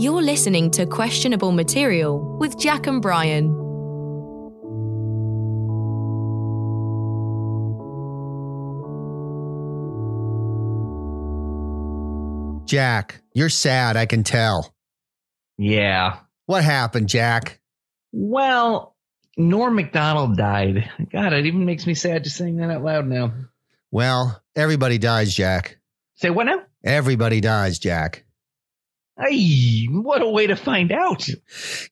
You're listening to Questionable Material with Jack and Brian. Jack, you're sad, I can tell. Yeah. What happened, Jack? Well, Norm Macdonald died. God, it even makes me sad just saying that out loud now. Well, everybody dies, Jack. Say what now? Everybody dies, Jack. Hey, what a way to find out.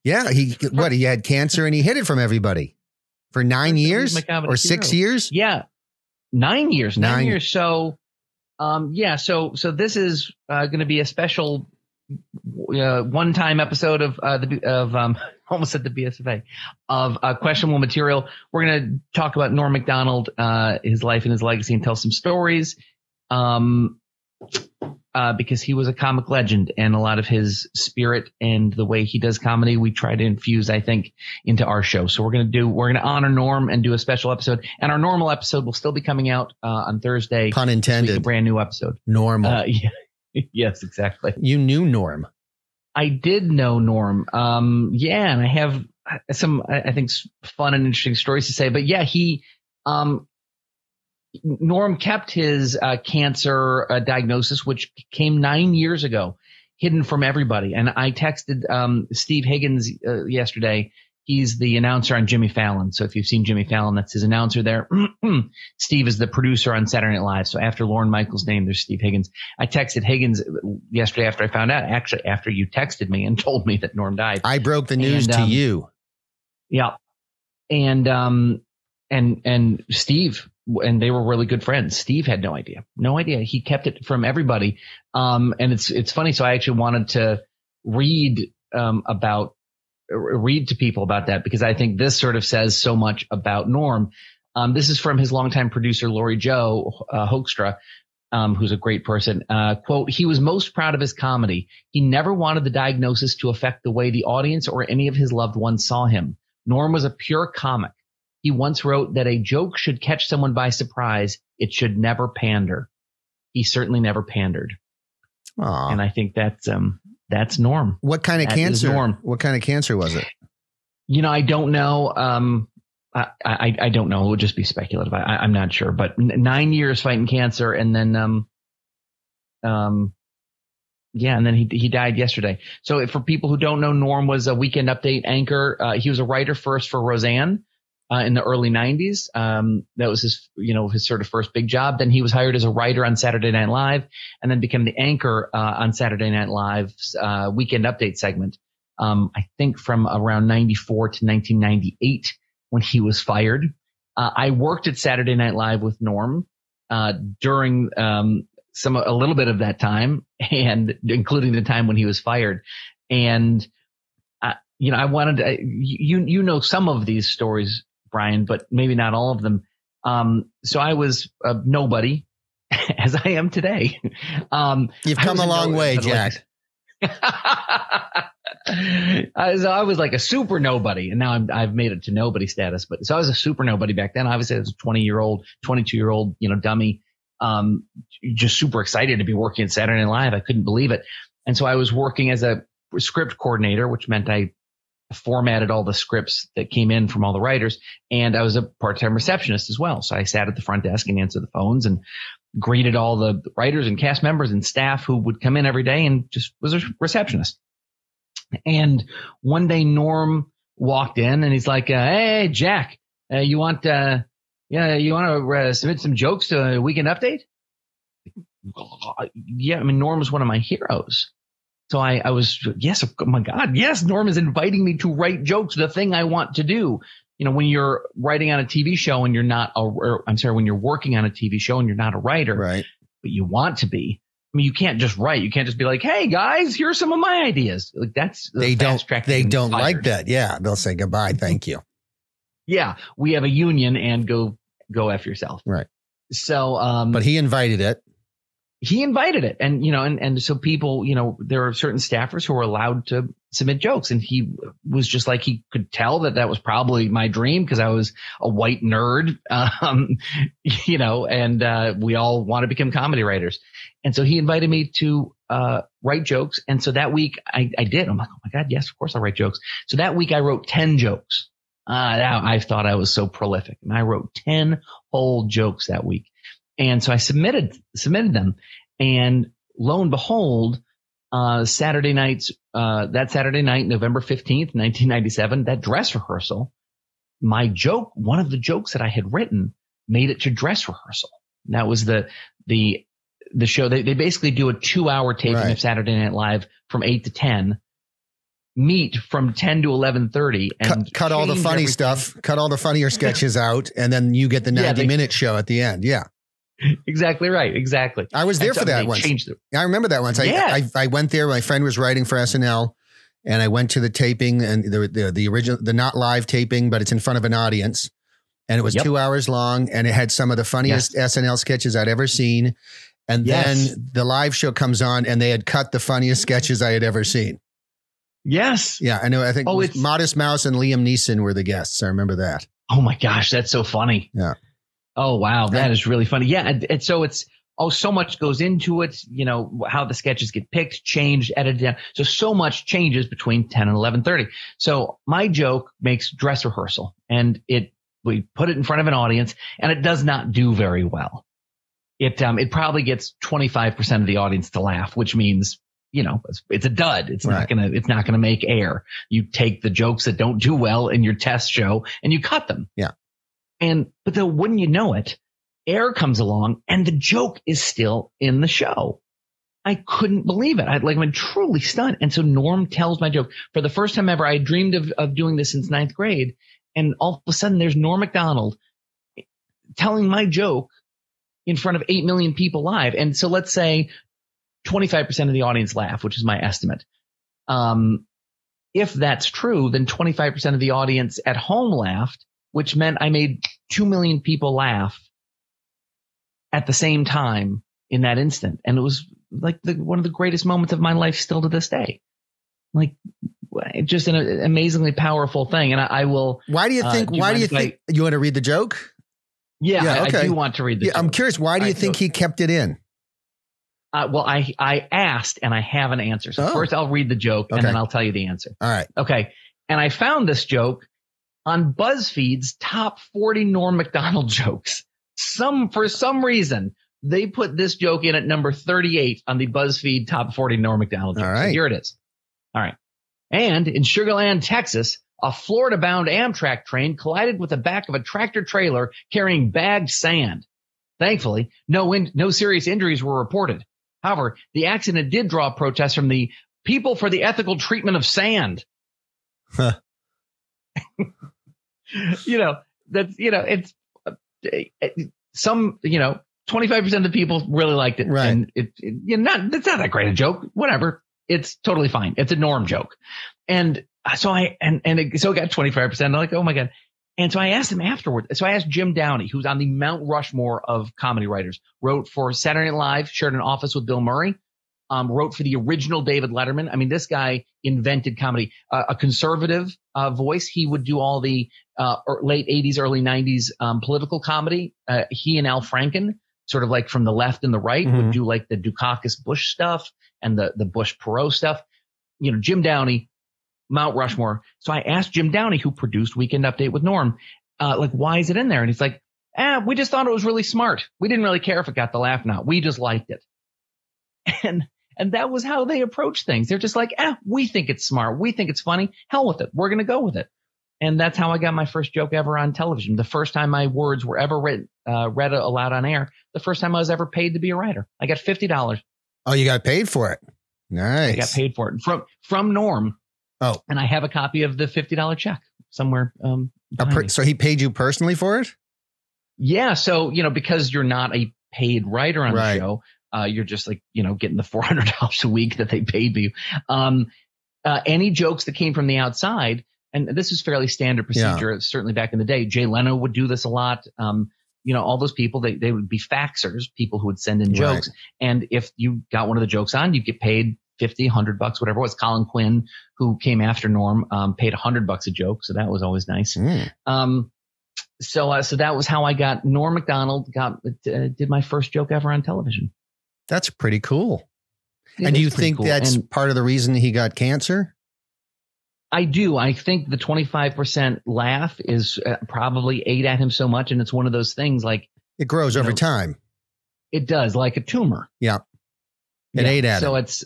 Yeah, he what he had cancer and he hid it from everybody for nine years or six hero. years. Yeah. Nine years. Nine, Nine. years. So um yeah, so so this is uh gonna be a special uh, one time episode of uh the of um almost at the BSFA of uh questionable material. We're gonna talk about Norm Macdonald, uh his life and his legacy and tell some stories. Um uh, because he was a comic legend and a lot of his spirit and the way he does comedy, we try to infuse, I think, into our show. So we're going to do, we're going to honor Norm and do a special episode. And our normal episode will still be coming out uh, on Thursday. Pun intended week, a brand new episode. Normal. Uh, yeah. yes, exactly. you knew Norm. I did know Norm. Um, yeah, and I have some, I I think, fun and interesting stories to say. But yeah, he, um, Norm kept his uh, cancer uh, diagnosis, which came nine years ago, hidden from everybody. And I texted um, Steve Higgins uh, yesterday. He's the announcer on Jimmy Fallon. So if you've seen Jimmy Fallon, that's his announcer there. Steve is the producer on Saturday Night Live. So after Lorne Michaels' name, there's Steve Higgins. I texted Higgins yesterday after I found out, actually after you texted me and told me that Norm died. I broke the news And, to um, you. Yeah. And um and and Steve and they were really good friends. Steve had no idea. No idea. He kept it from everybody. Um and it's it's funny so I actually wanted to read um about read to people about that because I think this sort of says so much about Norm. Um this is from his longtime producer Lori Jo uh, Hoekstra. Um, who's a great person. Uh, quote, he was most proud of his comedy. He never wanted the diagnosis to affect the way the audience or any of his loved ones saw him. Norm was a pure comic. He once wrote that a joke should catch someone by surprise. It should never pander. He certainly never pandered. Aw. And I think that's, um, that's Norm. what kind of that cancer? Norm. What kind of cancer was it? You know, I don't know. Um, I, I, I don't know. It would just be speculative. I, I'm not sure, but n- nine years fighting cancer and then, um, um, yeah, and then he he died yesterday. So for people who don't know, Norm was a Weekend Update anchor. Uh, he was a writer first for Roseanne uh, in the early '90s. Um, that was his you know his sort of first big job. Then he was hired as a writer on Saturday Night Live, and then became the anchor uh, on Saturday Night Live's uh, Weekend Update segment. Um, I think from around '94 to 1998 when he was fired. Uh, I worked at Saturday Night Live with Norm uh, during um, some a little bit of that time, and including the time when he was fired. And uh, you know, I wanted to, you you know some of these stories, Brian, but maybe not all of them. Um, so I was a nobody, as I am today. Um, You've come a long way, like- Jack. I was, I was like a super nobody, and now I'm, I've made it to nobody status. But so I was a super nobody back then. Obviously, I was a 20 year old, 22 year old, you know, dummy, um, just super excited to be working at Saturday Night Live. I couldn't believe it, and so I was working as a script coordinator, which meant I formatted all the scripts that came in from all the writers, and I was a part time receptionist as well. So I sat at the front desk and answered the phones and greeted all the writers and cast members and staff who would come in every day and just was a receptionist. And one day Norm walked in and he's like, uh, Hey, Jack, uh, you want, uh, yeah, you want to uh, submit some jokes to a weekend update? Yeah. I mean, Norm was one of my heroes. So I, I was, yes, oh my God, yes, Norm is inviting me to write jokes, the thing I want to do. You know, when you're writing on a TV show and you're not, a, or, I'm sorry, when you're working on a TV show and you're not a writer, Right. but you want to be. I mean, you can't just write. You can't just be like, "Hey guys, here's some of my ideas." Like that's They don't. They don't like that. Yeah, they'll say goodbye. Thank you. Yeah, we have a union, and go go f yourself. Right. So, um, But he invited it. He invited it. And you know and, and so people you know there are certain staffers who are allowed to submit jokes. And he was just like he could tell that that was probably my dream because i was a white nerd um, you know and uh, we all want to become comedy writers. And so he invited me to uh, write jokes. And so that week I, I did. I'm like oh my god yes of course i'll write jokes. So that week i wrote 10 jokes. Uh, I thought I was so prolific. And I wrote 10 whole jokes that week. And so I submitted submitted them, and lo and behold, uh, Saturday nights uh, that Saturday night, November fifteenth, nineteen ninety seven, that dress rehearsal, my joke, one of the jokes that I had written, made it to dress rehearsal. That was the the the show. They they basically do a two hour taping Right. of Saturday Night Live from eight to ten. Meet from ten to eleven thirty, and Cut, cut all the funny everything. stuff, cut all the funnier sketches out, and then you get the Yeah, 90 they- minute show at the end. Yeah. Exactly right. Exactly. I was there And so for that they once. Changed it. I remember that once. I, Yeah. I I went there. My friend was writing for SNL, and I went to the taping and the the, the original, the not live taping, but it's in front of an audience, and it was Yep. two hours long, and it had some of the funniest SNL sketches I'd ever seen. And then the live show comes on, and they had cut the funniest sketches I had ever seen. Yes. Yeah, I know. I think Oh, Modest Mouse and Liam Neeson were the guests. I remember that. Oh my gosh, that's so funny. Yeah. Oh wow, that is really funny. Yeah, and, and so it's oh so much goes into it. You know how the sketches get picked, changed, edited down. So so much changes between ten and eleven thirty. So my joke makes dress rehearsal, and it we put it in front of an audience, and it does not do very well. It um it probably gets twenty five percent of the audience to laugh, which means you know it's, it's a dud. It's Right. not gonna it's not gonna make air. You take the jokes that don't do well in your test show and you cut them. Yeah. And but then wouldn't you know it, air comes along and the joke is still in the show. I couldn't believe it. I like I'm truly stunned. And so Norm tells my joke for the first time ever. I dreamed of of doing this since ninth grade, and all of a sudden there's Norm Macdonald telling my joke in front of eight million people live. And so let's say 25% of the audience laugh, which is my estimate. Um, if that's true, then 25% of the audience at home laughed, which meant I made 2 million people laugh at the same time in that instant. And it was like the, one of the greatest moments of my life still to this day. Like just an amazingly powerful thing. And I, I will, Why do you Uh, think? do you why do you if I- think you want to read the joke? yeah, Yeah, I, I okay. do want to read the Yeah, I'm curious. Why do you think so- he kept it in? Uh, well, I, I asked and I have an answer. So Oh. first I'll read the joke and then I'll tell you the answer. All right. Okay. And I found this joke on BuzzFeed's top 40 Norm Macdonald jokes. Some, for some reason, they put this joke in at number 38 on the BuzzFeed top 40 Norm Macdonald All jokes. So here it is. All right. And in Sugar Land, Texas, a Florida bound Amtrak train collided with the back of a tractor trailer carrying bagged sand. Thankfully, no, in, no serious injuries were reported. However, the accident did draw protests from the people for the ethical treatment of sand. Huh. you know, that's, you know, it's some, you know, 25% of the people really liked it. Right. And it, it you know, not, it's not that great a joke. Whatever. It's totally fine. It's a norm joke. And so I, and, and it, so it got 25%. I'm like, oh my God. And so I asked him afterwards. So I asked Jim Downey, who's on the Mount Rushmore of comedy writers, wrote for Saturday Night Live, shared an office with Bill Murray, um, wrote for the original David Letterman. I mean, this guy invented comedy. Uh, a conservative uh, voice. He would do all the uh, er- late 80s, early 90s um, political comedy. Uh, he and Al Franken, sort of like from the left and the right, Mhm. would do like the Dukakis Bush stuff and the, the Bush Perot stuff. You know, Jim Downey, Mount Rushmore. So I asked Jim Downey, who produced Weekend Update with Norm, uh, like, why is it in there? And he's like, ah, we just thought it was really smart. We didn't really care if it got the laugh or not. We just liked it. And, and that was how they approach things. They're just like, ah, we think it's smart. We think it's funny. Hell with it. We're going to go with it. And that's how I got my first joke ever on television. The first time my words were ever read, uh, read aloud on air. The first time I was ever paid to be a writer. I got $50. Oh, you got paid for it. Nice. I got paid for it from, from Norm. Oh. And I have a copy of the $50 check somewhere. Um, per- so he paid you personally for it? Yeah. So, you know, because you're not a paid writer on Right. the show, uh, you're just like, you know, getting the $400 a week that they paid you. Um, uh, any jokes that came from the outside, and this is fairly standard Yeah. procedure, certainly back in the day. Jay Leno would do this a lot. Um, you know, all those people, they, they would be faxers, people who would send in Right. jokes. And if you got one of the jokes on, you get paid 50, 100 bucks, whatever it was. Colin Quinn, who came after Norm, um, paid 100 bucks a joke. So that was always nice. Mm. Um, so, uh, so that was how I got Norm Macdonald got, uh, did my first joke ever on television. That's pretty cool. It and do you think cool. that's And part of the reason he got cancer? I do. I think the 25% laugh is uh, probably ate at him so much. And it's one of those things like It grows over know, time. it does, like a tumor. Yeah. It ate at him. So him. it's,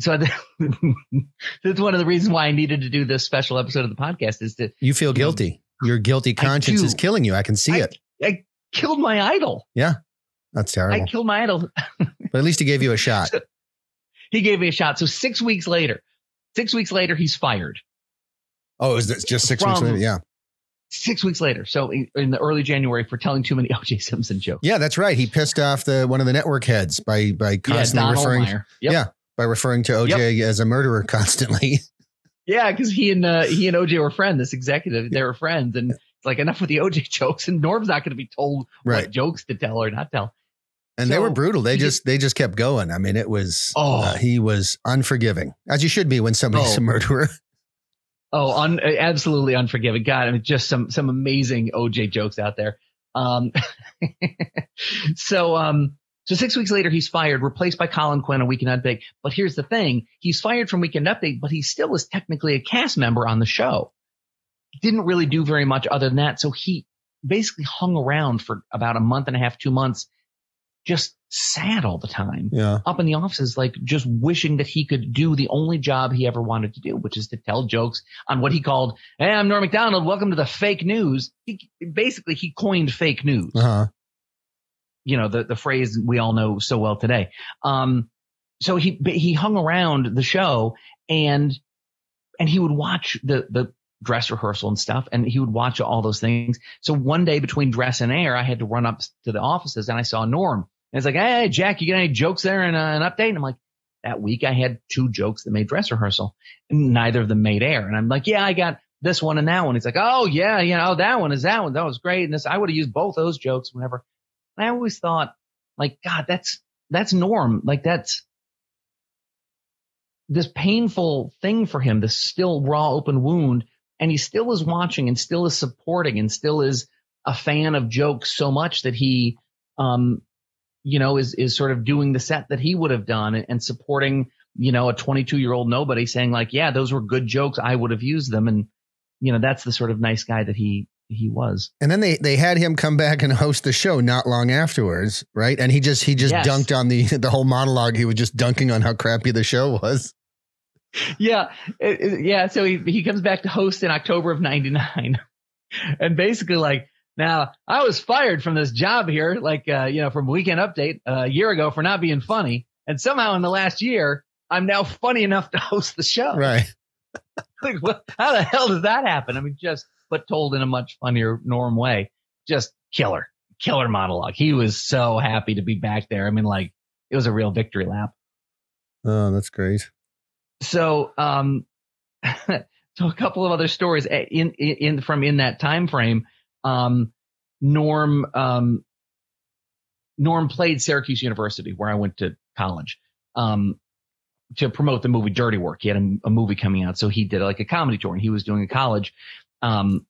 so that's one of the reasons why I needed to do this special episode of the podcast is to You feel guilty. Your guilty conscience is killing you. I can see I- it. I killed my idol. That's terrible. I killed my idol. but at least he gave you a shot. He gave me a shot. So six weeks later, six weeks later, he's fired. Oh, is was just six weeks later. Yeah. Six weeks later. So in, in the early January for telling too many OJ Simpson jokes. Yeah, that's right. He pissed off the one of the network heads by by constantly Donald referring Yep. Yeah. by referring to OJ as a murderer constantly. Yeah, because he and uh, he and OJ were friends. This executive, they were friends, and it's like enough with the OJ jokes. And Norm's not going to be told Right. what jokes to tell or not tell. And they were brutal. They he just they just kept going. I mean, it was Oh. uh, he was unforgiving, as you should be when somebody's Oh. a murderer. Oh, un, absolutely unforgiving. God, I mean, just some some amazing OJ jokes out there. Um, so um, so six weeks later, he's fired, replaced by Colin Quinn on Weekend Update. But here's the thing: he's fired from Weekend Update, but he still is technically a cast member on the show. Didn't really do very much other than that. So he basically hung around for about a month and a half, two months, just sad all the time Yeah. up in the offices, like just wishing that he could do the only job he ever wanted to do, which is to tell jokes on what he called, Hey, I'm Norm Macdonald. Welcome to the fake news. He, basically, he coined fake news, Uh huh. you know, the, the phrase we all know so well today. Um, so he, he hung around the show and, and he would watch the, the dress rehearsal and stuff. And he would watch all those things. So one day between dress and air, I had to run up to the offices and I saw Norm. And it's like, hey, Jack, you got any jokes there and uh, an update? And I'm like, that week I had two jokes that made dress rehearsal, and neither of them made air. And I'm like, yeah, I got this one and that one. He's like, oh yeah, you know that one is that one. That was great. And this, I would have used both those jokes whenever. And I always thought, like, God, that's that's Norm. Like that's this painful thing for him, this still raw open wound, and he still is watching and still is supporting and still is a fan of jokes so much that he um you know is is sort of doing the set that he would have done and, and supporting you know a 22 year old nobody saying like yeah those were good jokes i would have used them and you know that's the sort of nice guy that he he was And then they they had him come back and host the show not long afterwards, right? And he just he just Yes. dunked on the the whole monologue. He was just dunking on how crappy the show was. yeah it- it- yeah so he, he comes back to host in october of 99 and basically like now i was fired from this job here like uh, you know from weekend update uh, a year ago for not being funny. And somehow in the last year i'm now funny enough to host the show. Right. like, what, how the hell does that happen? I mean just but told in a much funnier norm way. Just killer. Killer monologue. He was so happy to be back there. I mean like it was a real victory lap. Oh, that's great. so um so a couple of other stories eh, in in, in from in that time frame um norm um norm played syracuse university where i went to college um to promote the movie dirty work he had a, a movie coming out so he did like a comedy tour and he was doing a college um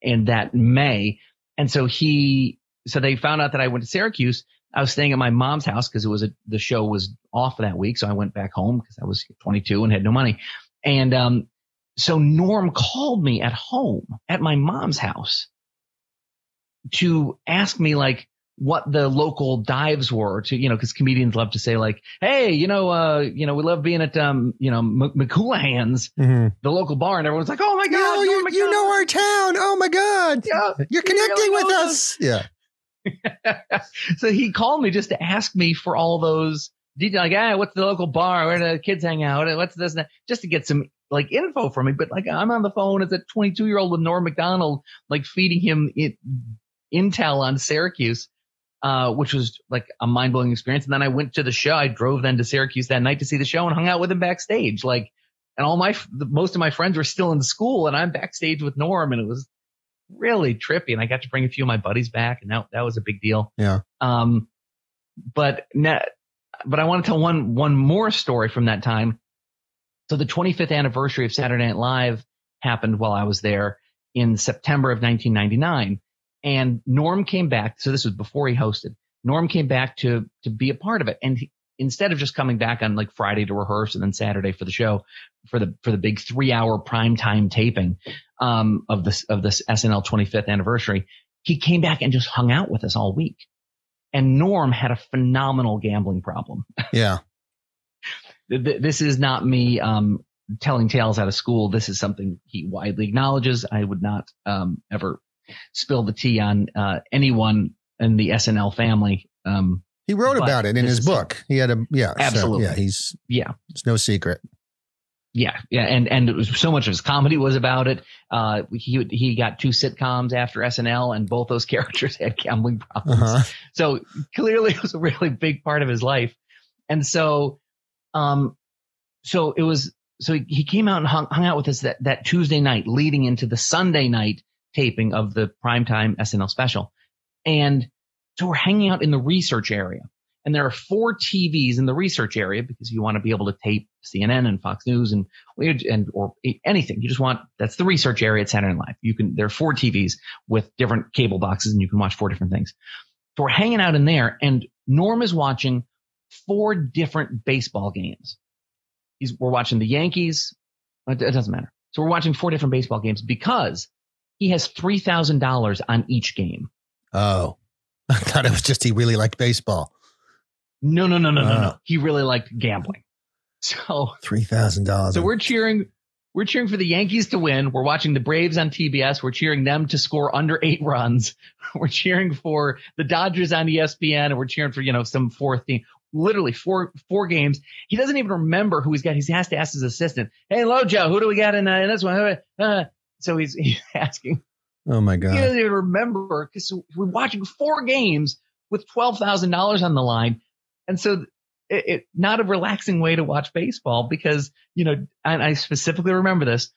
in that may and so he so they found out that i went to syracuse I was staying at my mom's house because it was a, the show was off that week. So I went back home because I was 22 and had no money. And, um, so Norm called me at home at my mom's house to ask me like what the local dives were to, you know, cause comedians love to say like, Hey, you know, uh, you know, we love being at, um, you know, M- McCoolahan's, Mm-hmm. the local bar. And everyone's like, Oh my God. Oh, you, you know our town. Oh my God. Yeah. You're He really connecting with us. Yeah. so he called me just to ask me for all those details, like, ah, what's the local bar? Where do the kids hang out? And What's this? And that? Just to get some like info from me. But like, I'm on the phone as a 22 year old with Norm Macdonald, like feeding him it, intel on Syracuse, uh, which was like a mind blowing experience. And then I went to the show. I drove then to Syracuse that night to see the show and hung out with him backstage. Like, and all my, most of my friends were still in school and I'm backstage with Norm and it was, really trippy. And I got to bring a few of my buddies back, and that that was a big deal. Yeah. Um, but ne- but I want to tell one one more story from that time. So the 25th anniversary of Saturday Night Live happened while I was there in September of 1999, and Norm came back. So this was before he hosted. Norm came back to to be a part of it, and he, instead of just coming back on like Friday to rehearse and then Saturday for the show, for the for the big three hour prime time taping um, of this of this SNL 25th anniversary, he came back and just hung out with us all week. And Norm had a phenomenal gambling problem. Yeah. this is not me um, telling tales out of school. This is something he widely acknowledges. I would not um, ever spill the tea on uh, anyone in the SNL family. Um, he wrote about it in his book. He had a yeah, absolutely. So, yeah, he's yeah, it's no secret. Yeah, yeah, and and it was so much of his comedy was about it. Uh, he he got two sitcoms after SNL, and both those characters had gambling problems. Uh-huh. So clearly, it was a really big part of his life. And so, um, so it was. So he, he came out and hung, hung out with us that that Tuesday night, leading into the Sunday night taping of the primetime SNL special, and so we're hanging out in the research area. And there are four TVs in the research area because you want to be able to tape CNN and Fox News and and or anything. You just want that's the research area at Saturday Night Live. You can there are four TVs with different cable boxes and you can watch four different things. So we're hanging out in there, and Norm is watching four different baseball games. He's we're watching the Yankees. It doesn't matter. So we're watching four different baseball games because he has three thousand dollars on each game. Oh, I thought it was just he really liked baseball. No, no, no, no, no, no. Uh. He really liked gambling. So three thousand dollars. So we're cheering. We're cheering for the Yankees to win. We're watching the Braves on TBS. We're cheering them to score under eight runs. We're cheering for the Dodgers on ESPN, and we're cheering for you know some fourth team. Literally four four games. He doesn't even remember who he's got. He has to ask his assistant, "Hey, Lojo, who do we got in, uh, in this one?" Uh, so he's he's asking Oh my god! He doesn't even remember because we're watching four games with twelve thousand dollars on the line, and so it, it, not a relaxing way to watch baseball because you know, and I specifically remember this.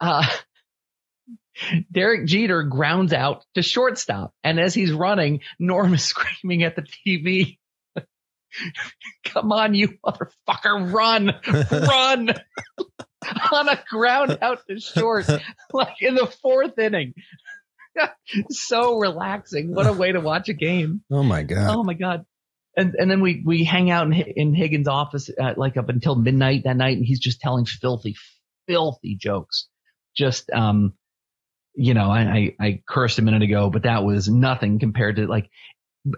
Uh, Derek Jeter grounds out to shortstop, and as he's running, Norm is screaming at the TV. Come on, you motherfucker, run, run on a ground out to short, like in the fourth inning. so relaxing. What a way to watch a game. Oh my god. Oh my god. And and then we we hang out in in Higgins' office uh, like up until midnight that night, and he's just telling filthy, filthy jokes. Just um, you know, I, I I cursed a minute ago, but that was nothing compared to like,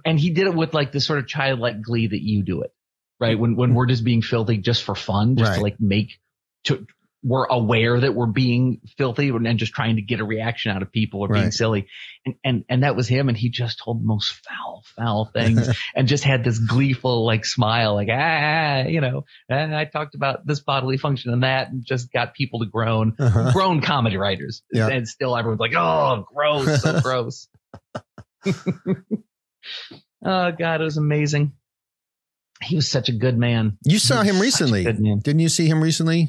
and he did it with like this sort of childlike glee that you do it, right? When when we're just being filthy just for fun, just right. to like make to we're aware that we're being filthy and just trying to get a reaction out of people or being silly. And, and, and that was him. And he just told the most foul, foul things and just had this gleeful like smile, like, ah, you know, ah, I talked about this bodily function and that and just got people to groan, uh-huh. grown comedy writers. Yeah. And still everyone's like, oh, gross, so gross. oh God, it was amazing. He was such a good man. You saw him recently. Didn't you see him recently?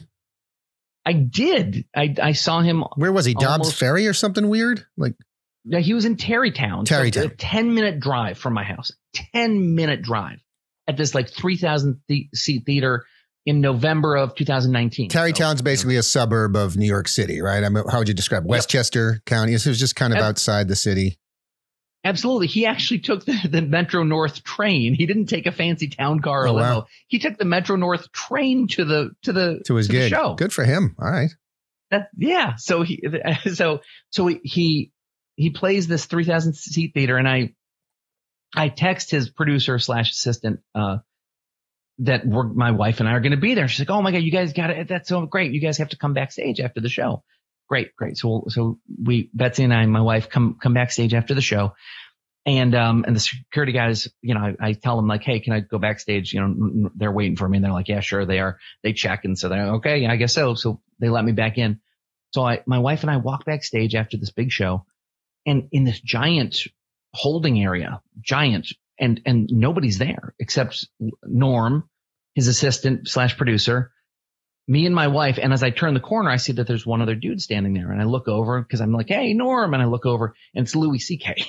I did. I, I saw him. Where was he? Dobbs Ferry or something weird? Like, yeah, he was in Tarrytown. Tarrytown. A 10 minute drive from my house. 10 minute drive at this like 3,000 th- seat theater in November of 2019. Tarrytown's so, basically a suburb of New York City, right? I mean, how would you describe Westchester yep. County? It was just kind of outside the city. Absolutely. He actually took the, the Metro North train. He didn't take a fancy town car or oh, limo. Wow. He took the Metro North train to the to the to his to gig. show. Good for him. All right. That, yeah. So he so so he he plays this 3000 seat theater and I I text his producer slash assistant uh that we're, my wife and I are going to be there. She's like, "Oh my god, you guys got it! That's so great! You guys have to come backstage after the show." Great, great. So, so we, Betsy and I, my wife, come come backstage after the show, and um, and the security guys, you know, I, I, tell them like, hey, can I go backstage? You know, they're waiting for me, and they're like, yeah, sure, they are. They check, and so they're okay, yeah, I guess so. So they let me back in. So I, my wife and I walk backstage after this big show, and in this giant holding area, giant, and and nobody's there except Norm, his assistant slash producer, me and my wife, and as I turn the corner, I see that there's one other dude standing there, and I look over because I'm like, "Hey, Norm," and I look over, and it's Louis C.K.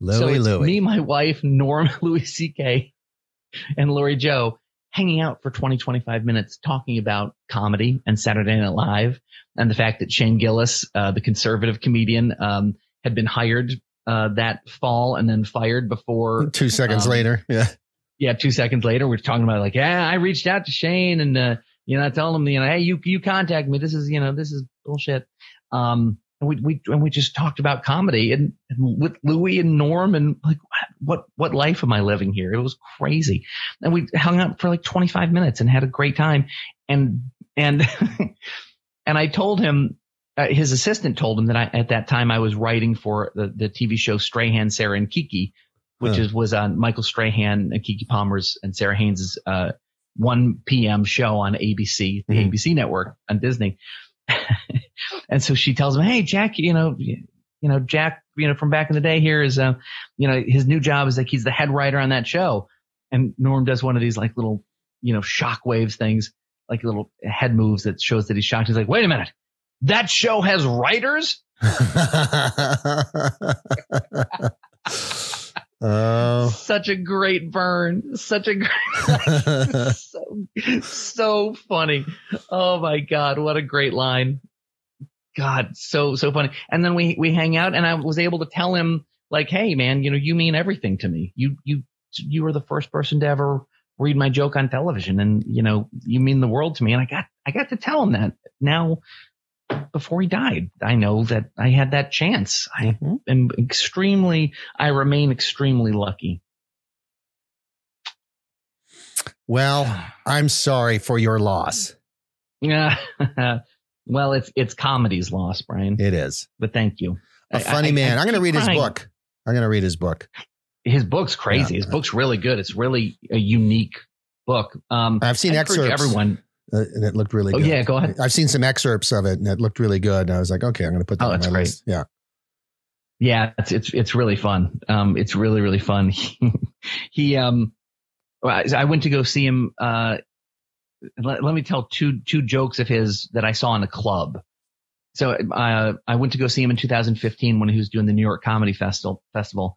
Louis, so it's Louis. me, my wife, Norm, Louis C.K., and Lori Jo hanging out for 20, 25 minutes talking about comedy and Saturday Night Live and the fact that Shane Gillis, uh, the conservative comedian, um, had been hired uh, that fall and then fired before. Two seconds um, later. Yeah. Yeah, two seconds later, we're talking about like, yeah, I reached out to Shane and uh, you know, I told him, you know, hey, you you contact me. This is you know, this is bullshit. Um, and we we and we just talked about comedy and, and with Louis and Norm and like what what life am I living here? It was crazy, and we hung out for like 25 minutes and had a great time, and and and I told him. Uh, his assistant told him that I, at that time I was writing for the, the TV show Strahan, Sara, and Keke, which Huh. is was on Michael Strahan and Keke Palmer's and Sara Haines's uh, 1 p.m. show on ABC, the Mhm. ABC network on Disney. and so she tells him, "Hey, Jack, you know, you know, Jack, you know, from back in the day here is, uh, you know, his new job is like he's the head writer on that show." And Norm does one of these like little, you know, shock waves things, like little head moves that shows that he's shocked. He's like, "Wait a minute, that show has writers." oh. Such a great burn. Such a great, so so funny. Oh my god, what a great line. God, so so funny. And then we we hang out and I was able to tell him like, "Hey man, you know, you mean everything to me. You you you were the first person to ever read my joke on television and you know, you mean the world to me." And I got I got to tell him that. Now before he died, I know that I had that chance. I Mhm. am extremely I remain extremely lucky. Well, I'm sorry for your loss. Yeah. well, it's it's comedy's loss, Brian. It is. But thank you. A funny I- man. I I'm going to read his book. I'm going to read his book. His book's crazy. Yeah. His book's really good. It's really a unique book. Um, I've seen I excerpts. Everyone. Uh, and it looked really good. Oh good. yeah, go ahead. I've seen some excerpts of it and it looked really good. And I was like, okay, I'm going to put that Oh, my great. list. Yeah. Yeah, it's it's it's really fun. Um, it's really really fun. he um, I I went to go see him. Uh, let, let me tell two two jokes of his that I saw in a club. So uh, I went to go see him in 2015 when he was doing the New York Comedy Festival festival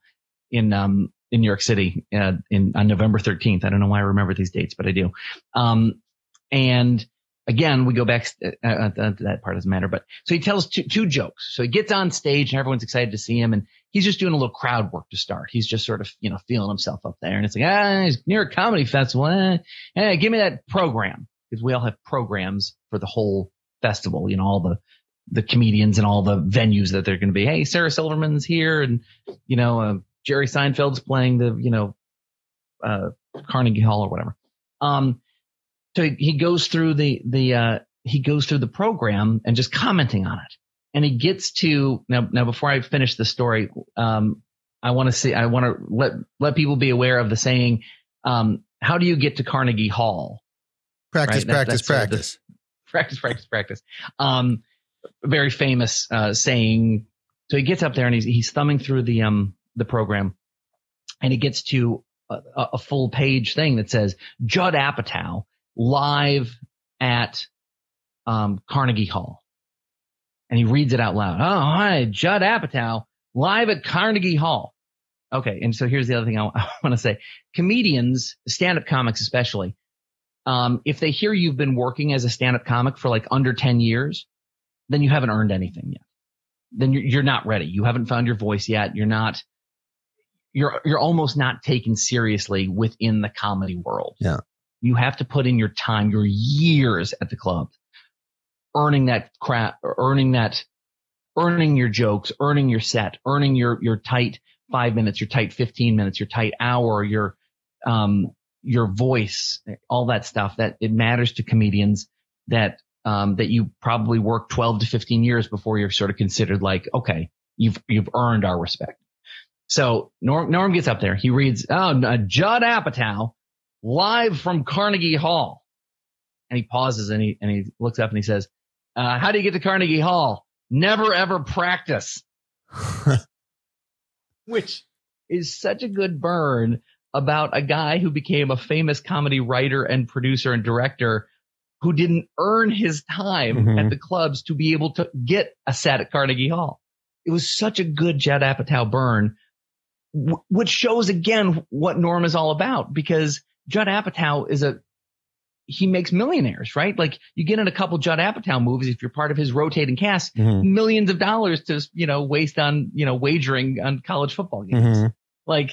in um in New York City uh, in on November 13th. I don't know why I remember these dates, but I do. Um, and again, we go back. Uh, uh, that part doesn't matter. But so he tells two, two jokes. So he gets on stage and everyone's excited to see him, and he's just doing a little crowd work to start. He's just sort of you know feeling himself up there, and it's like ah, it's New York Comedy Festival. Eh, eh, give me that program because we all have programs for the whole festival. You know, all the the comedians and all the venues that they're going to be. Hey, Sarah Silverman's here, and you know uh, Jerry Seinfeld's playing the you know uh, Carnegie Hall or whatever. Um, so he, he goes through the the uh, he goes through the program and just commenting on it, and he gets to now. Now, before I finish the story, um, I want to see. I want to let let people be aware of the saying. Um, how do you get to Carnegie Hall? Practice, Right, that- practice, sort of the- practice. practice, practice, practice. Um, very famous uh, saying. So he gets up there and he's he's thumbing through the um the program, and he gets to a, a a full page thing that says Judd Apatow live at um, Carnegie Hall, and he reads it out loud. Oh, hi, Judd Apatow live at Carnegie Hall. Okay, and so here's the other thing I, want to say: comedians, stand-up comics especially, um, if they hear you've been working as a stand-up comic for like under 10 years, then you haven't earned anything yet. Then you're, you're not ready. You haven't found your voice yet. You're not, you're, you're almost not taken seriously within the comedy world. Yeah. You have to put in your time, your years at the club, earning that crap, earning that, earning your jokes, earning your set, earning your, your tight five minutes, your tight 15 minutes, your tight hour, your, um, your voice, all that stuff that it matters to comedians that, um, that you probably work 12 to 15 years before you're sort of considered like, okay, you've, you've earned our respect. So Norm, Norm gets up there. He reads, oh, Judd Apatow live from Carnegie Hall. And he pauses and he, and he looks up and he says, uh, how do you get to Carnegie Hall? Never ever practice which is such a good burn about a guy who became a famous comedy writer and producer and director who didn't earn his time Mhm. at the clubs to be able to get a set at Carnegie Hall. It was such a good Judd Apatow burn, wh- which shows again what Norm is all about because Judd Apatow is a he makes millionaires, right? Like you get in a couple Judd Apatow movies if you're part of his rotating cast, Mhm. millions of dollars to you know waste on you know wagering on college football games. Mhm. Like,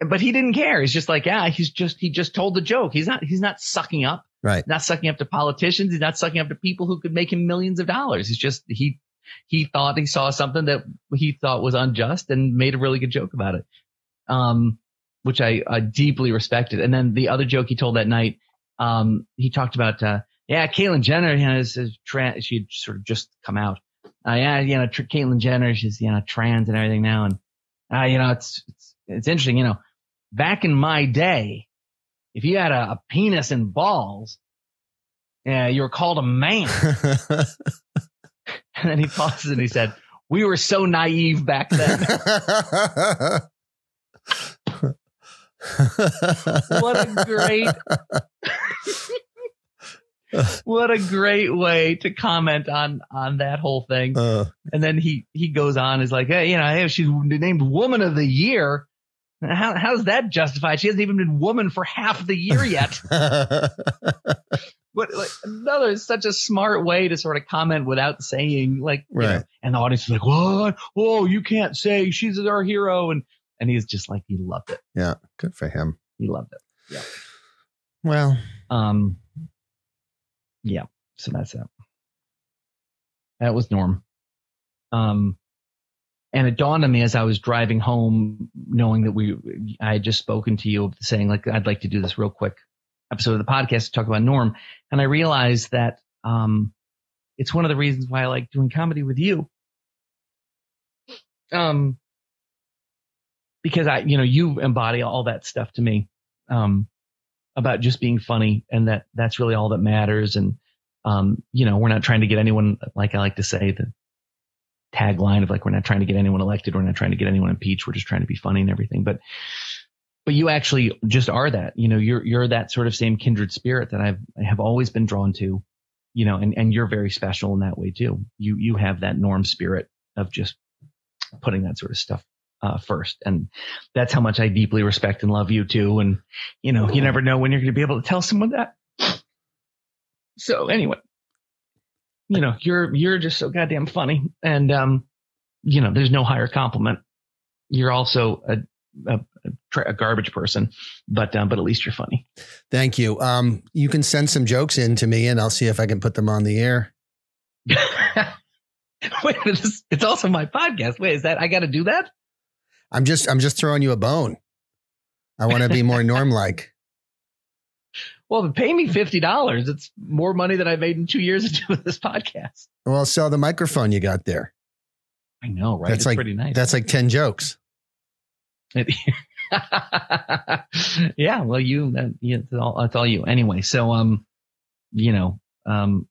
but he didn't care. He's just like, yeah, he's just he just told the joke. He's not he's not sucking up, Right. not sucking up to politicians. He's not sucking up to people who could make him millions of dollars. He's just he he thought he saw something that he thought was unjust and made a really good joke about it. Um, which I, I deeply respected. And then the other joke he told that night, um, he talked about, uh, yeah, Caitlyn Jenner, you know, is, is trans, she had sort of just come out. Uh, yeah, you know, tr- Caitlyn Jenner, she's, you know, trans and everything now. And, uh, you know, it's, it's, it's interesting, you know, back in my day, if you had a, a penis and balls, yeah, you were called a man. And then he pauses and he said, we were so naive back then. what a great what a great way to comment on on that whole thing. Uh, and then he he goes on is like hey you know hey, she's named woman of the year. How how's that justified? She hasn't even been woman for half the year yet. But like another such a smart way to sort of comment without saying like you know, Right. and the audience is like what? Oh you can't say she's our hero. And and he's just like he loved it yeah, good for him. he loved it Yeah. Well, Um, yeah. So that's it. That was Norm. Um, and it dawned on me as I was driving home, knowing that we, I had just spoken to you, saying like I'd like to do this real quick episode of the podcast to talk about Norm, and I realized that um, it's one of the reasons why I like doing comedy with you. Um, because I, you know, you embody all that stuff to me. Um, about just being funny and that that's really all that matters. And um you know we're not trying to get anyone like i like to say the tagline of like we're not trying to get anyone elected. We're not trying to get anyone impeached. We're just trying to be funny and everything. But but you actually just are that you know you're you're that sort of same kindred spirit that i've i have always been drawn to you know and and you're very special in that way too. You you have that norm spirit of just putting that sort of stuff uh, first and that's how much i deeply respect and love you too and you know, you never know when you're going to be able to tell someone that. So anyway, you know, you're you're just so goddamn funny, and um, you know, there's no higher compliment. You're also a a, a, garbage person, but um, but at least you're funny. thank you. Um, you can send some jokes in to me, and I'll see if I can put them on the air. Wait, it's, it's also my podcast. Wait, is that I got to do that? I'm just, I'm just throwing you a bone. I want to be more norm like. Well, but pay me fifty dollars. It's more money than I made in two years of doing this podcast. Well, sell the microphone you got there. I know, right? That's it's like- pretty nice. That's like ten jokes. Yeah, well, you, that, yeah, that's all, that's all you. Anyway, so, um, you know, um,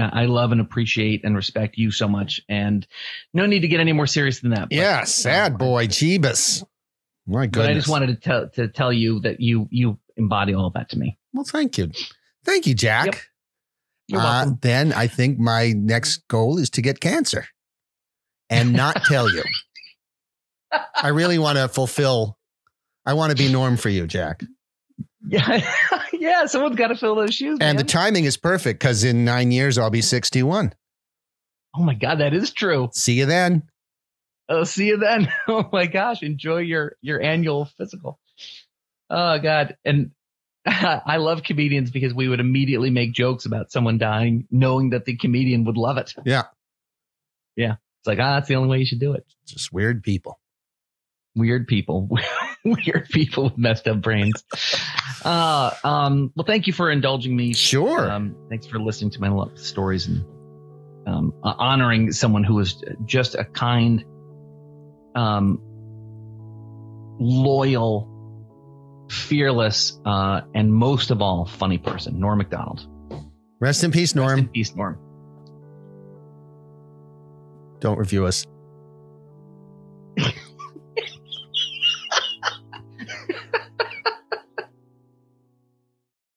I love and appreciate and respect you so much, and no need to get any more serious than that. but- Yeah, sad boy, Jeebus. My But. I just wanted to tell to tell you that you you embody all that to me. Well, thank you, thank you, Jack. Yep. You're Uh, welcome. then I think my next goal is to get cancer and not tell you. I really want to fulfill. I want to be norm for you, Jack. Yeah, yeah. Someone's got to fill those shoes. And the timing is perfect because in nine years I'll be sixty-one. oh my god, that is true. See you then. I'll see you then. Oh my gosh, enjoy your your annual physical. Oh god, and I love comedians because we would immediately make jokes about someone dying, knowing that the comedian would love it. Yeah. yeah. It's like ah, that's the only way you should do it. Just weird people. Weird people, weird people with messed up brains. Uh, um, well, thank you for indulging me. Sure. Um, thanks for listening to my love stories and um, uh, honoring someone who was just a kind, um, loyal, fearless, uh, and most of all, funny person, Norm Macdonald. Rest in peace, Rest in Norm. peace, Norm. Don't review us.